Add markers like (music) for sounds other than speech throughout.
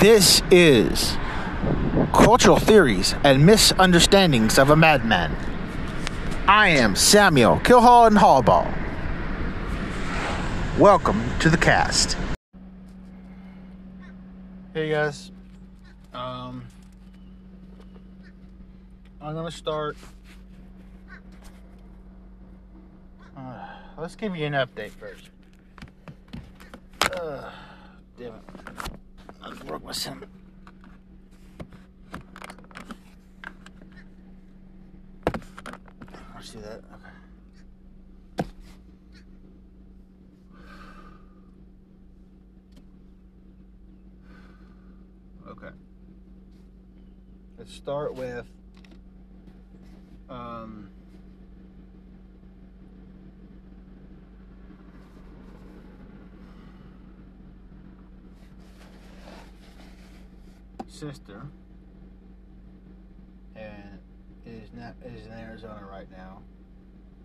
This is Cultural Theories and Misunderstandings of a Madman. I am Samuel Kilhall and Hallball. Welcome to the cast. Hey guys. Um I'm gonna start uh, let's give you an update first. Uh, damn it. I broke my sim. Let's that. Okay. Okay. Let's start with um sister and is not is in Arizona right now,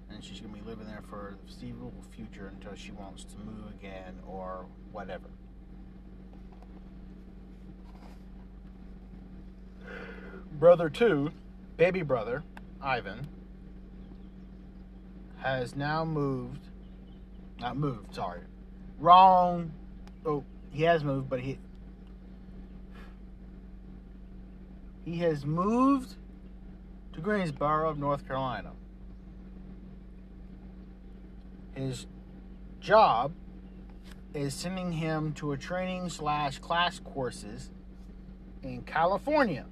and she's gonna be living there for the foreseeable future until she wants to move again or whatever. Brother two, baby brother, Ivan, has now moved. Not moved, sorry. Wrong. Oh, he has moved, but he he has moved to Greensboro, North Carolina. His job is sending him to a training slash class courses in California.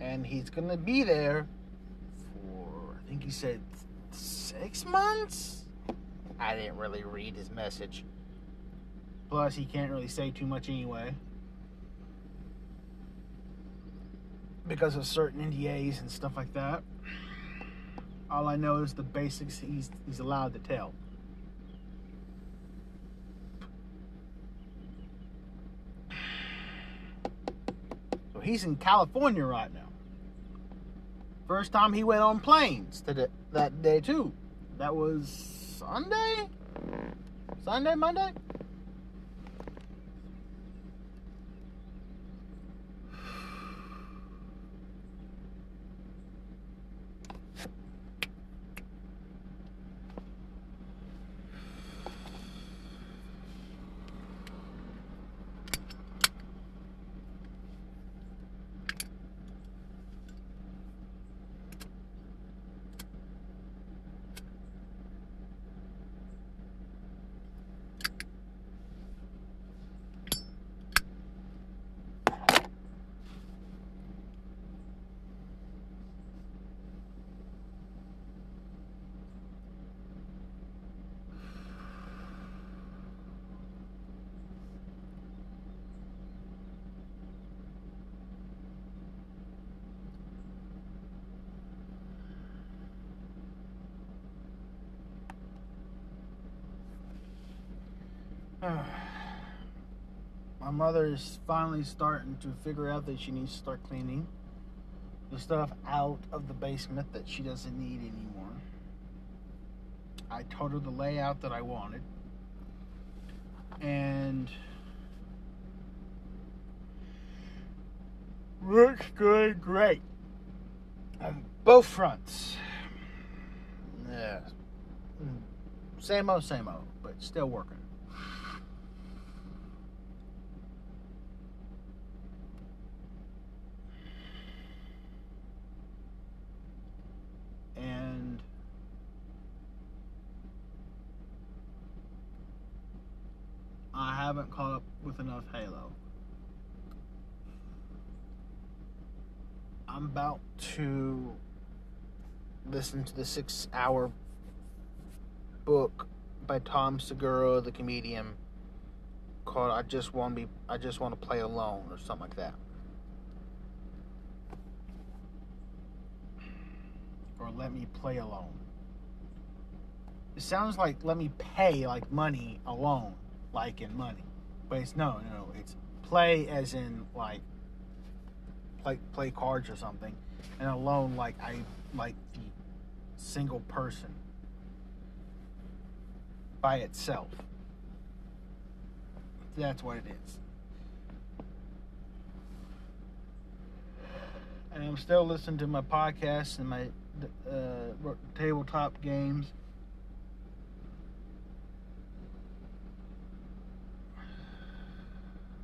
And he's going to be there for, I think he said six months? I didn't really read his message. Plus, he can't really say too much anyway. Because of certain NDAs and stuff like that. All I know is the basics he's he's allowed to tell. So he's in California right now. First time he went on planes to that day too. That was Sunday? Sunday, Monday? (sighs) My mother is finally starting to figure out that she needs to start cleaning the stuff out of the basement that she doesn't need anymore. I told her the layout that I wanted. And looks good, great. Both fronts. Yeah. Mm. Same old, same old, but still working. And I haven't caught up with enough Halo. I'm about to listen to the six hour book by Tom Segura, the comedian, called "I Just Want to Be I Just Want to Play Alone" or something like that, or "Let Me Play Alone." It sounds like "Let me pay like money alone," like in money. But it's no, no, no. It's play as in like play play cards or something, and alone like I like the single person by itself. That's what it is. And I'm still listening to my podcasts and my uh, tabletop games.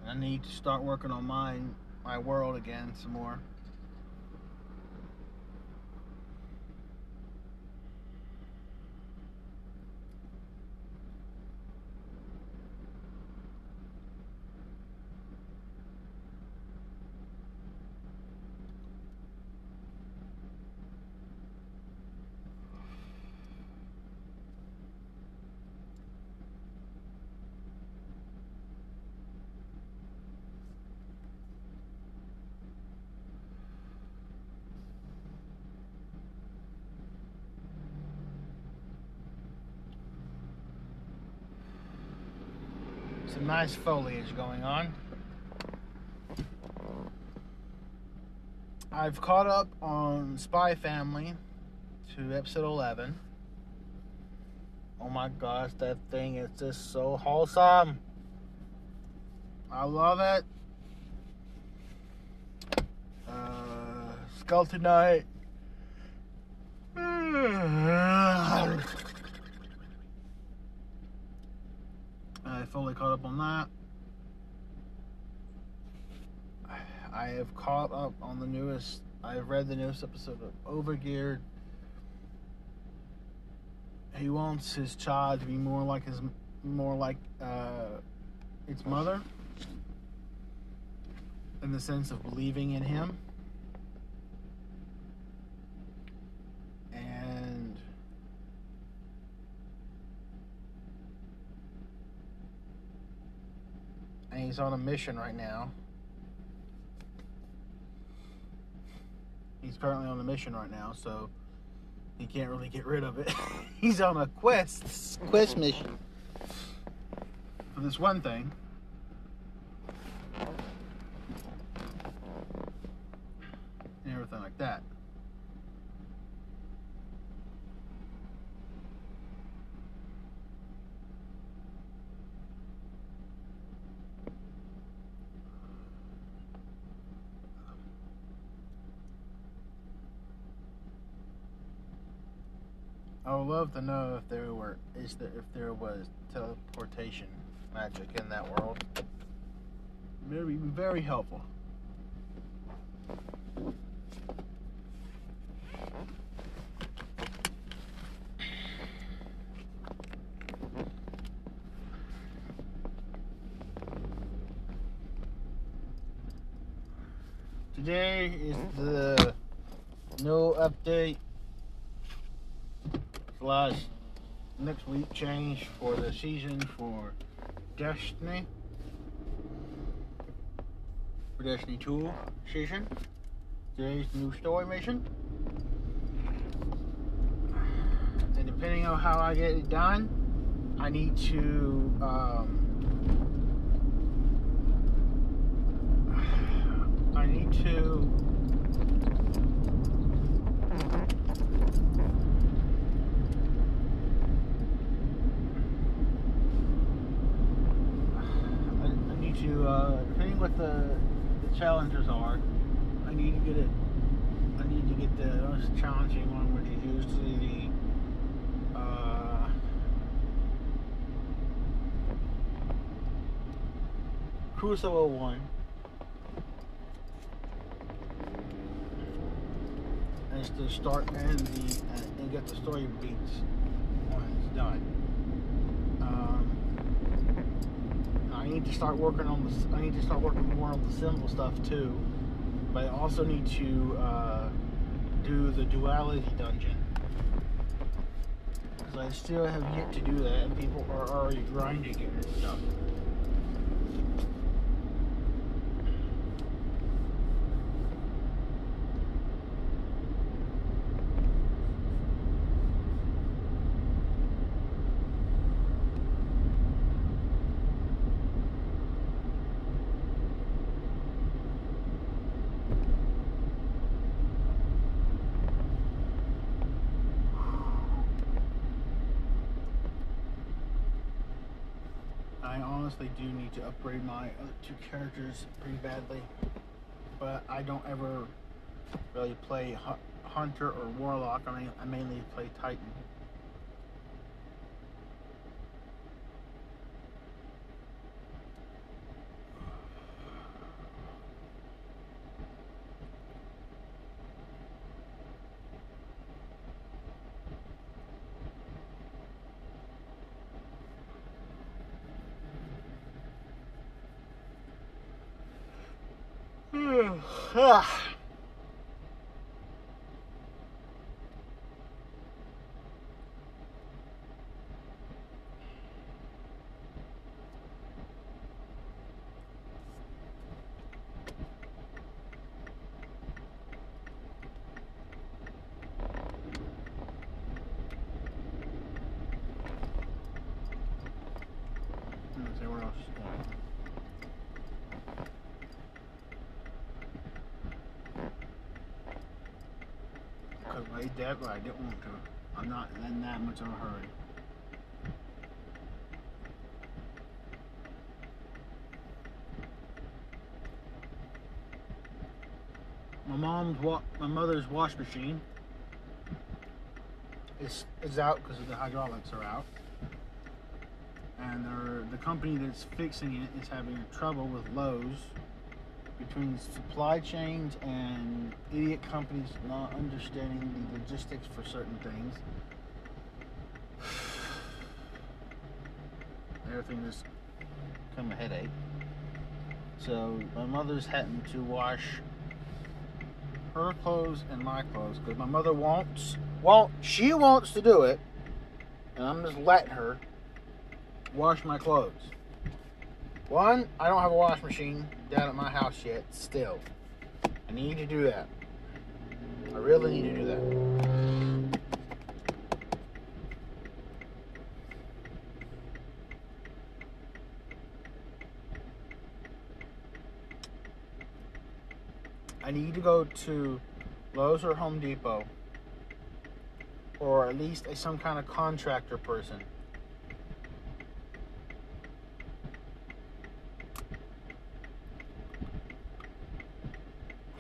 I need to start working on mine, my world again some more. Some nice foliage going on. I've caught up on Spy Family to episode 11. Oh my gosh, that thing is just so wholesome. I love it. Uh, Skeleton Knight. I fully caught up on that. I have caught up on the newest. I have read the newest episode of Overgeared. He wants his child to be more like his, more like uh, its mother, in the sense of believing in him. And and he's on a mission right now. He's currently on a mission right now, so he can't really get rid of it. (laughs) he's on a quest quest mission for this one thing. And everything like that. Would love to know if there were is there if there was teleportation magic in that world. Very very helpful. Today is the no update slash next week change for the season for Destiny. For Destiny 2 season. Today's new story mission. And depending on how I get it done, I need to um, (sighs) I need to I, I need to uh, depending what the, the challenges are, I need to get it I need to get the most challenging one which is usually the uh, Crusoe 01 and it's start and the uh, and get the story beats when it's done. Um, I need to start working on the. I need to start working more on the symbol stuff too, but I also need to uh, do the duality dungeon because I still have yet to do that, and people are already grinding it and stuff. I honestly do need to upgrade my other two characters pretty badly, but I don't ever really play hunter or warlock. I mean, I mainly play titan. Ah. Let's see where else. That, but I didn't want to. I'm not in that much of a hurry. My mom's wa- my mother's wash machine is is out because the hydraulics are out and the company that's fixing it is having trouble with Lowe's between supply chains and idiot companies not understanding the logistics for certain things. (sighs) Everything just become a headache. So my mother's having to wash her clothes and my clothes because my mother wants, well, she wants to do it, and I'm just letting her wash my clothes. One, I don't have a wash machine down at my house yet, still. I need to do that. I really need to do that. I need to go to Lowe's or Home Depot or at least a, some kind of contractor person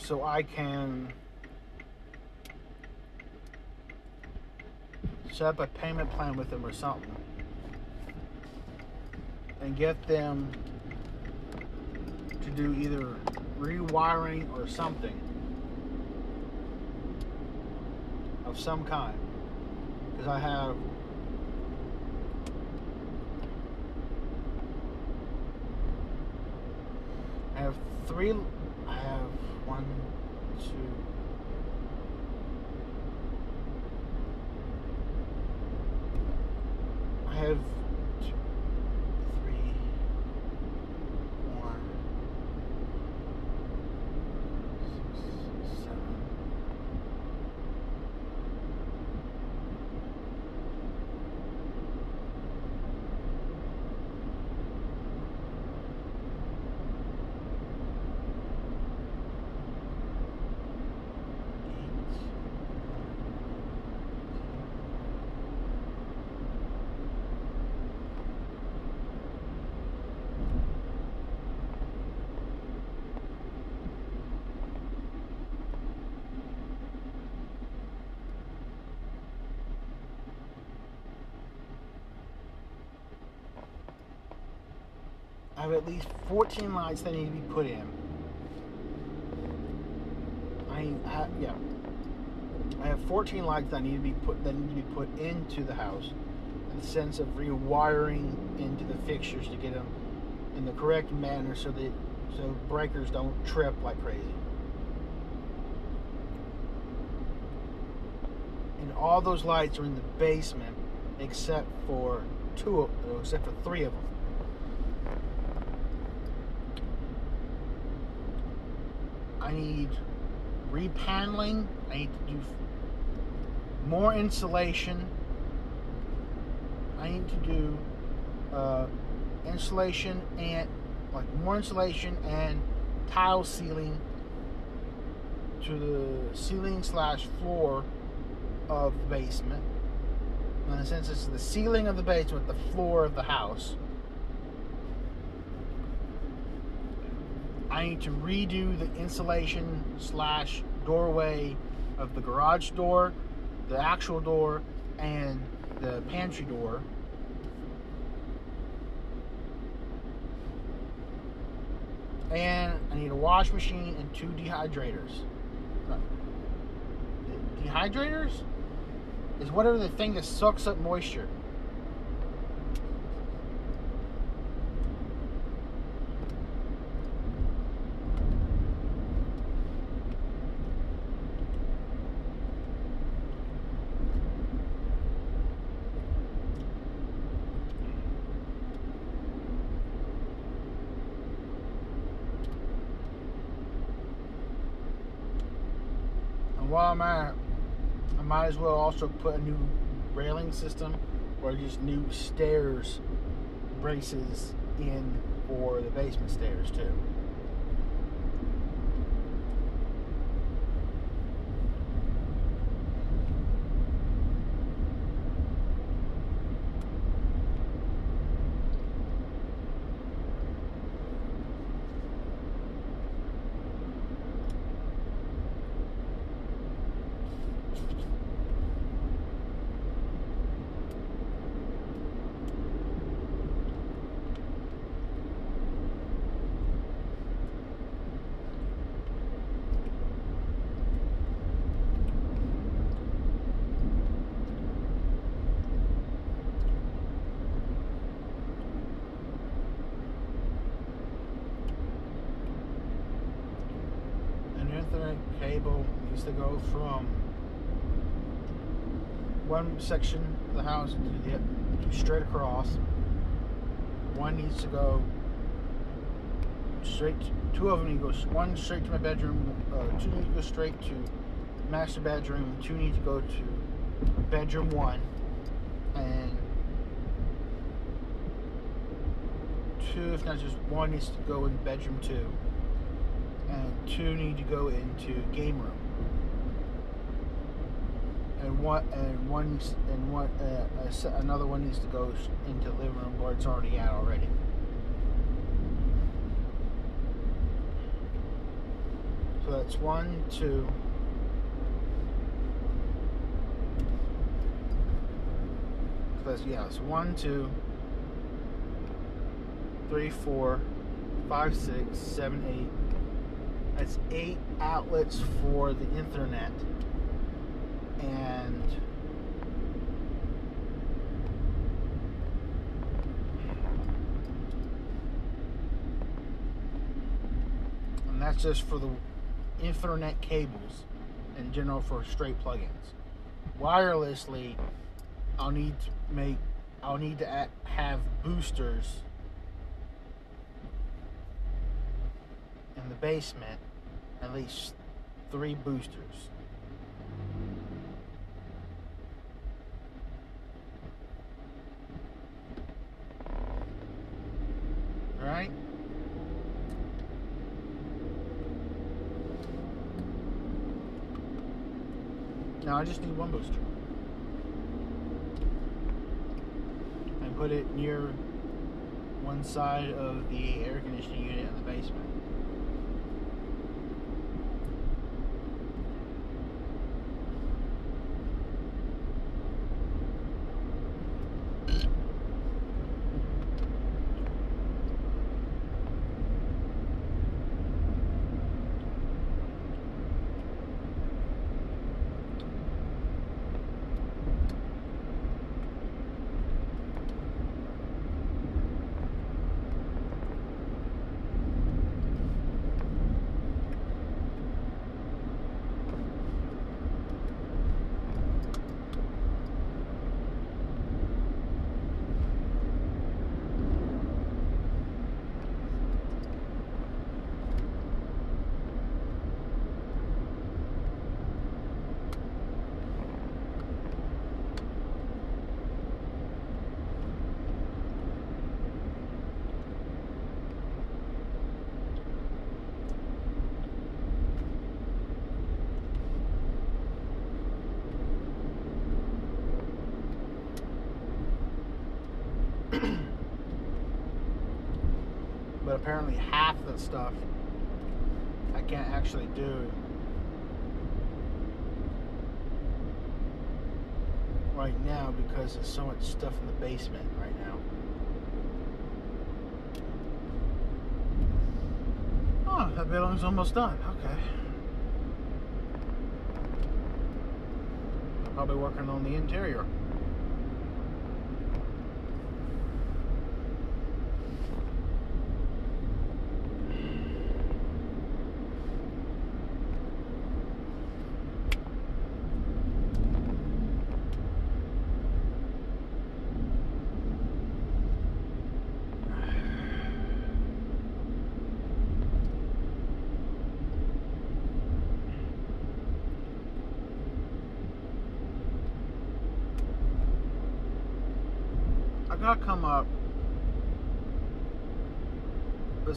so I can set up a payment plan with them or something and get them to do either rewiring or something of some kind. Because I have I have three one, two. I have two, three, four, six, seven. I have at least 14 lights that need to be put in. I, I yeah. I have 14 lights that need to be put that need to be put into the house in the sense of rewiring into the fixtures to get them in the correct manner so that so breakers don't trip like crazy. And all those lights are in the basement except for two except for three of them. I need repaneling. I need to do more insulation. I need to do uh, insulation and like more insulation and tile ceiling to the ceiling slash floor of the basement. In a sense, it's the ceiling of the basement, the floor of the house. Need to redo the insulation slash doorway of the garage door, the actual door, and the pantry door. And I need a wash machine and two dehydrators. Dehydrators is whatever the thing that sucks up moisture. And while I'm at, I might as well also put a new railing system or just new stairs braces in for the basement stairs too. An Ethernet needs to go from one section of the house to the straight across. One needs to go straight. To, Two of them need to go. One straight to my bedroom. Uh, two need to go straight to master bedroom. Two need to go to bedroom one, and two, if not just one, needs to go in bedroom two and two need to go into game room. One and one and one uh, another one needs to go into living room where it's already at already. So that's one, two. So that's yeah, it's one, two, three, four, five, six, seven, eight. That's eight outlets for the Ethernet. And and that's just for the Ethernet cables in general for straight plugins. Wirelessly, I'll need to make I'll need to have boosters in the basement, at least three boosters. All right? Now I just need one booster. And put it near one side of the air conditioning unit in the basement. but apparently half the stuff I can't actually do. Right now, because there's so much stuff in the basement right now. Oh, that building's almost done. Okay. Probably working on the interior.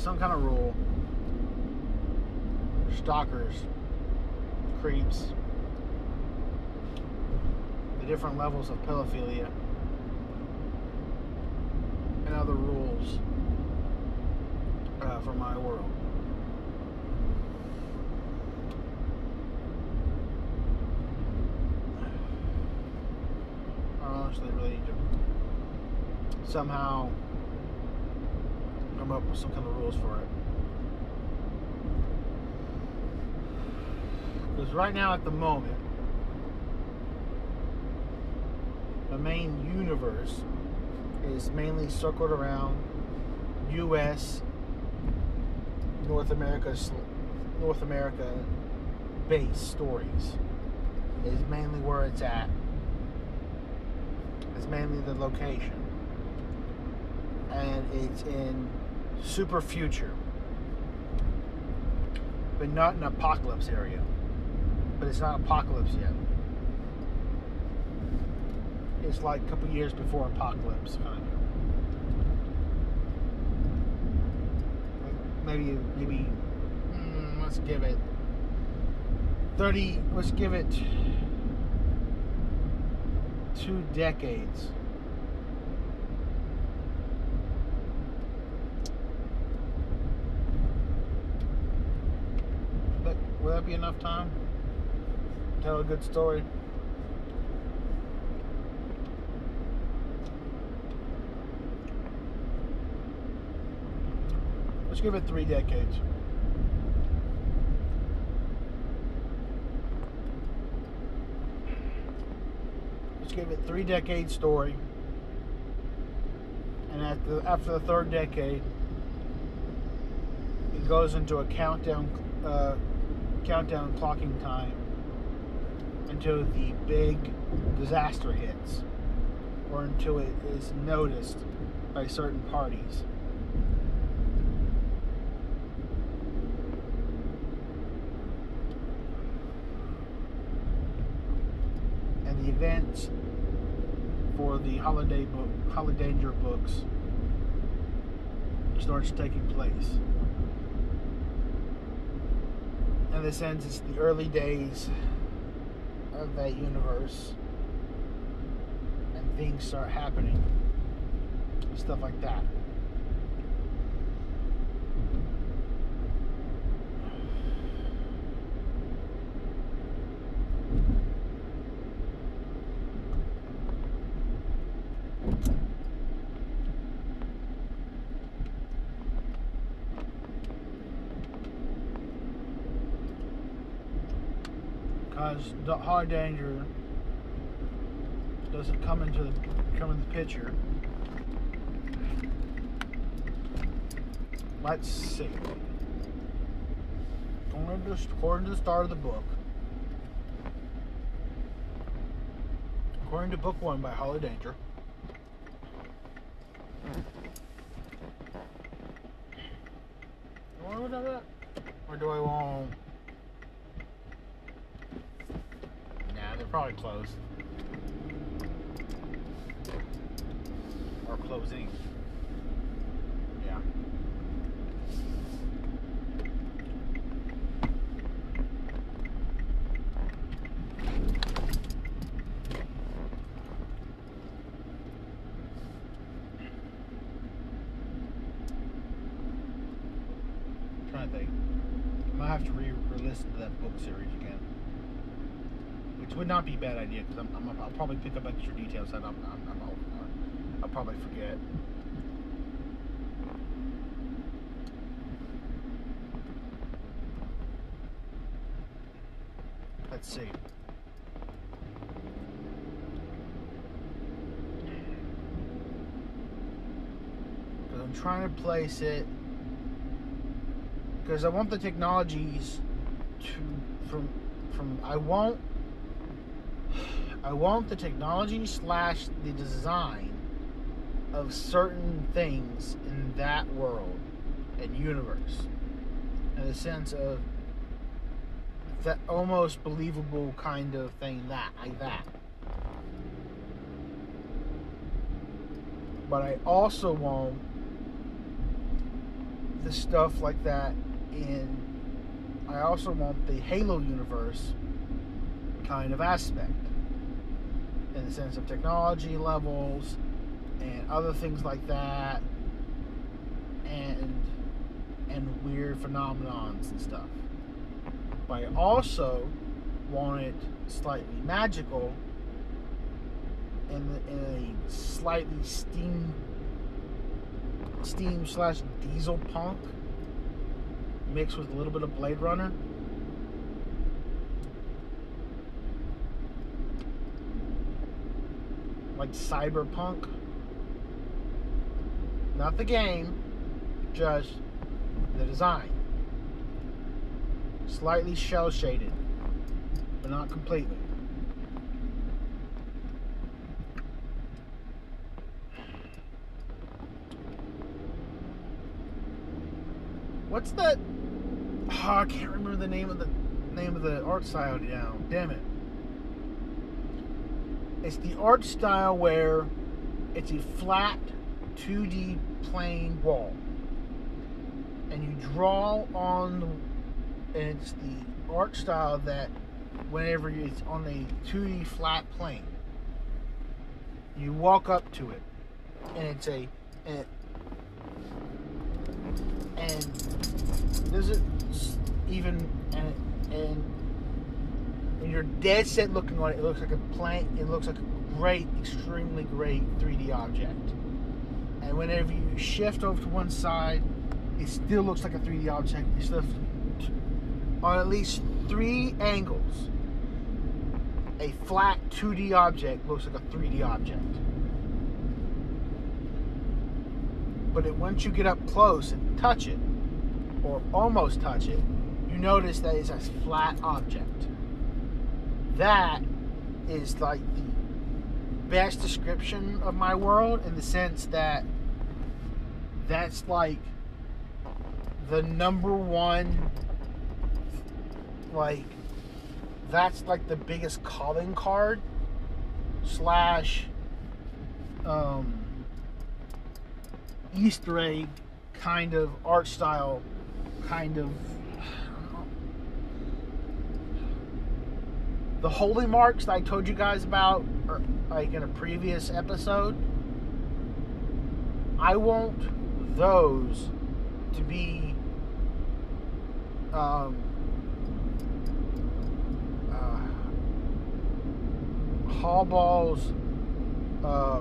Some kind of rule. Stalkers, creeps, the different levels of pedophilia, and other rules uh, for my world. (sighs) I honestly really need to somehow come up with some kind of rules for it. Because right now, at the moment, the main universe is mainly circled around U.S. North America North America based stories is mainly where it's at. It's mainly the location. And it's in super future. But not an apocalypse area. But it's not apocalypse yet. It's like a couple years before apocalypse, kind of. Maybe, maybe, mm, let's give it 30, let's give it two decades. But enough time? To tell a good story. Let's give it three decades. Let's give it three decade story. And after after the third decade, it goes into a countdown uh, countdown clocking time until the big disaster hits, or until it is noticed by certain parties. And the events for the holiday book, Holodanger books, starts taking place. In this sense, it's the early days of that universe, and things start happening, stuff like that. The Holodanger doesn't come into the come in the picture. Let's see. According to, according to the start of the book, according to book one by Holodanger, or do I want? Probably closed. Or closing. Yeah. trying to think. I might have to re- re-listen to that book series again which would not be a bad idea because I'm, I'm, I'll probably pick up extra details that I'm, I'm, I'm I'll, I'll probably forget. Let's see. Because I'm trying to place it. Because I want the technologies to from from I want I want the technology slash the design of certain things in that world and universe. In the sense of that almost believable kind of thing that like that. But I also want the stuff like that in I also want the Halo universe kind of aspect in the sense of technology levels and other things like that and and weird phenomenons and stuff but I also want it slightly magical in, the, in a slightly steam steam slash diesel punk mixed with a little bit of Blade Runner. Like cyberpunk. Not the game, just the design slightly shell shaded, but not completely. What's that? Oh, I can't remember the name of the name of the art style now. Damn it. It's the art style where it's a flat 2D plane wall. And you draw on and it's the art style that whenever it's on a 2D flat plane, you walk up to it, and it's a and, and there's a even and and when you're dead set looking on it, it looks like a plane. It looks like a great, extremely great 3D object. And whenever you shift over to one side, it still looks like a 3D object. It's still on at least three angles, a flat 2D object looks like a 3D object. But it, once you get up close and touch it, or almost touch it, you notice that it's a flat object. That is like the best description of my world in the sense that that's like the number one like that's like the biggest calling card slash um, Easter egg kind of art style kind of the holy marks that I told you guys about er, like in a previous episode I want those to be um, Hallball's. Uh,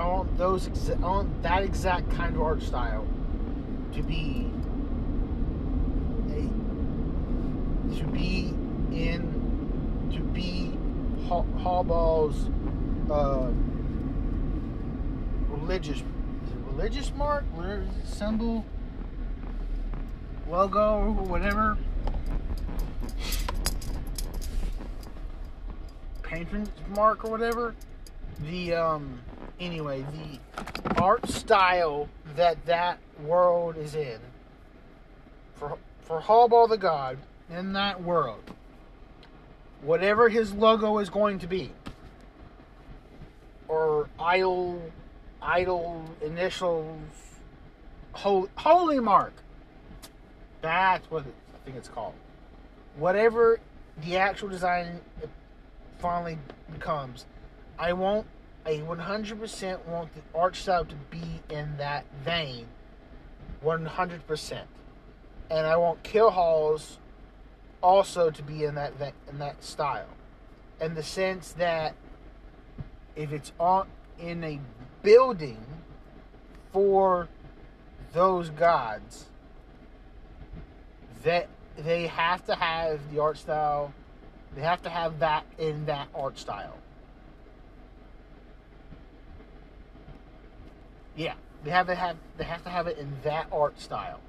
I want those. Exa- I want that exact kind of art style to be to be in to be Hallball's uh, religious religious mark, symbol, logo, or whatever. patron mark or whatever. The um anyway, the art style that that world is in for for Hallball the God in that world, whatever his logo is going to be, or idol idol initials, holy, holy mark. That's what it, I think it's called. Whatever the actual design finally becomes. I want, I 100% want the art style to be in that vein. 100%. And I want Kill Hall's also to be in that, in that style, in the sense that if it's on in a building for those gods, that they have to have the art style. They have to have that in that art style. Yeah, they have to have they have to have it in that art style.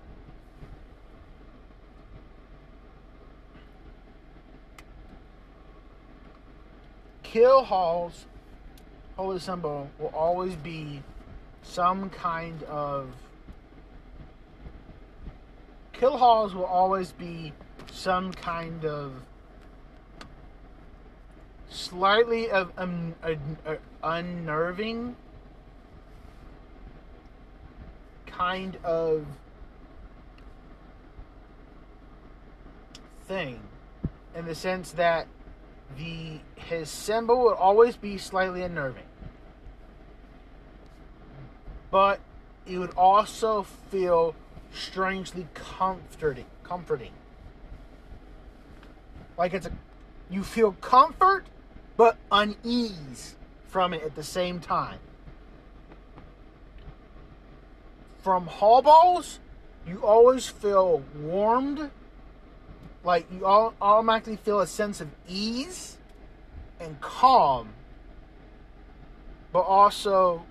Kill Hall's holy symbol will always be some kind of kill halls will always be some kind of slightly of um, uh, unnerving kind of thing. In the sense that the his symbol would always be slightly unnerving. But it would also feel strangely comforting comforting. Like it's a you feel comfort but unease from it at the same time. From Hallball's you always feel warmed like you all automatically feel a sense of ease and calm but also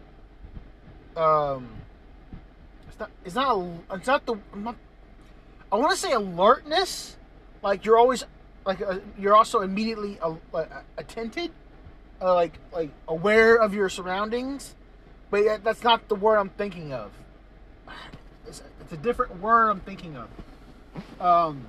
um it's not it's not it's not the not, I want to say alertness like you're always like uh, you're also immediately uh, attentive uh, like like aware of your surroundings but that's not the word I'm thinking of. It's, it's a different word I'm thinking of. Um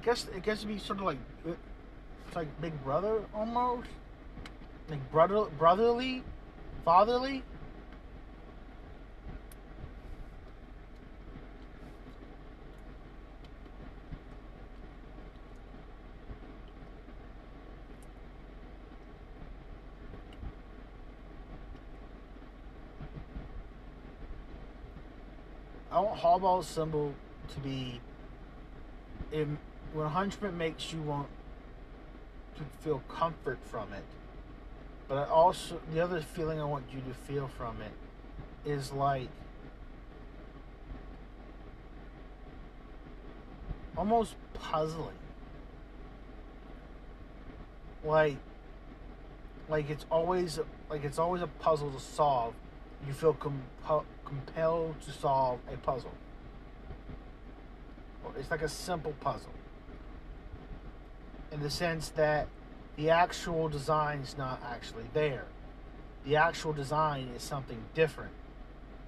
I guess it gets to be sort of like it's like Big Brother almost, like brother brotherly, fatherly. I want Hallball's symbol to be in 100 makes you want to feel comfort from it. But I also, the other feeling I want you to feel from it is like almost puzzling. Like, like it's always like it's always a puzzle to solve. You feel comp- compelled to solve a puzzle. It's like a simple puzzle in the sense that the actual design is not actually there. The actual design is something different.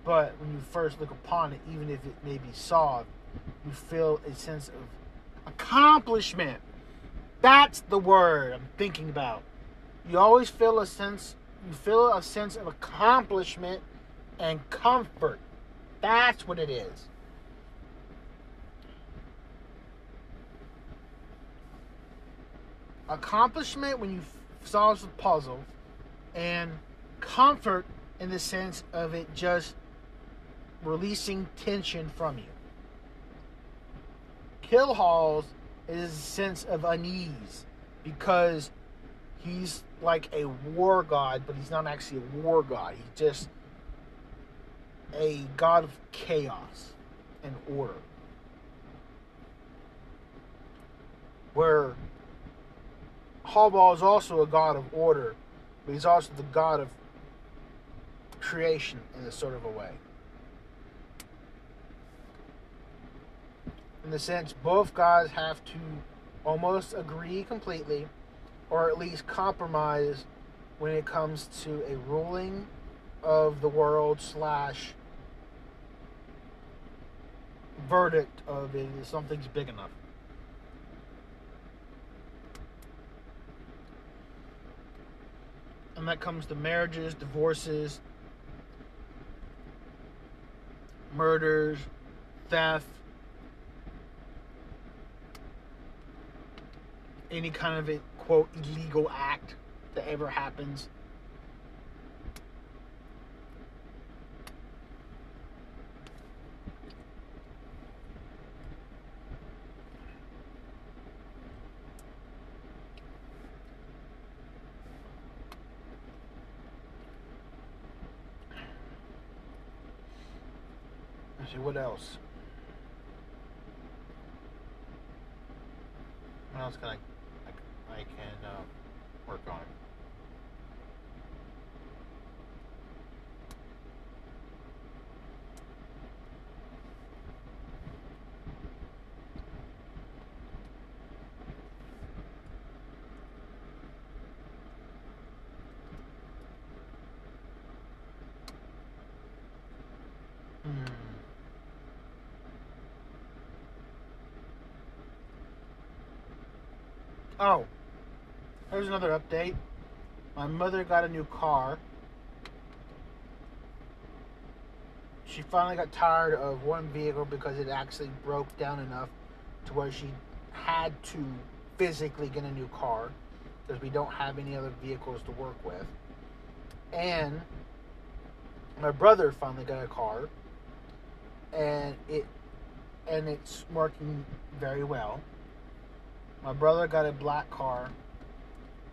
But when you first look upon it, even if it may be solved, you feel a sense of accomplishment. That's the word I'm thinking about. You always feel a sense you feel a sense of accomplishment and comfort. That's what it is. Accomplishment when you solve the puzzle, and comfort in the sense of it just releasing tension from you. Kill Halls is a sense of unease because he's like a war god, but he's not actually a war god. He's just a god of chaos and order. Where Hallball is also a god of order, but he's also the god of creation in a sort of a way. In the sense, both gods have to almost agree completely, or at least compromise when it comes to a ruling of the world slash verdict of is something's big enough. And that comes to marriages, divorces, murders, theft, any kind of a quote illegal act that ever happens. See what else. What else can I I, I can uh, work on? Hmm. Oh, there's another update. My mother got a new car. She finally got tired of one vehicle because it actually broke down enough to where she had to physically get a new car because we don't have any other vehicles to work with. And my brother finally got a car and it and it's working very well. My brother got a black car,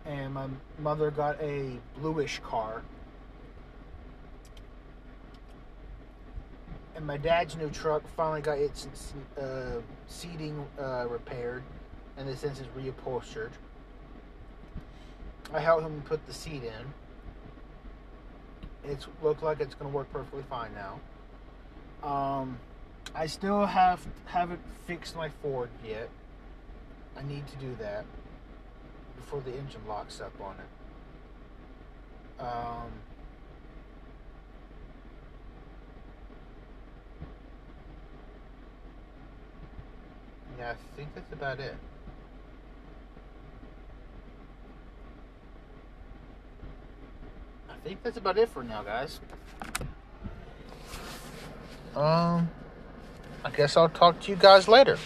and my mother got a bluish car. And my dad's new truck finally got its uh, seating uh, repaired, and the sense is reupholstered. I helped him put the seat in. It's looked like it's going to work perfectly fine now. Um, I still have haven't fixed my Ford yet. I need to do that before the engine locks up on it. Um, yeah, I think that's about it. I think that's about it for now, guys. Um, I guess I'll talk to you guys later.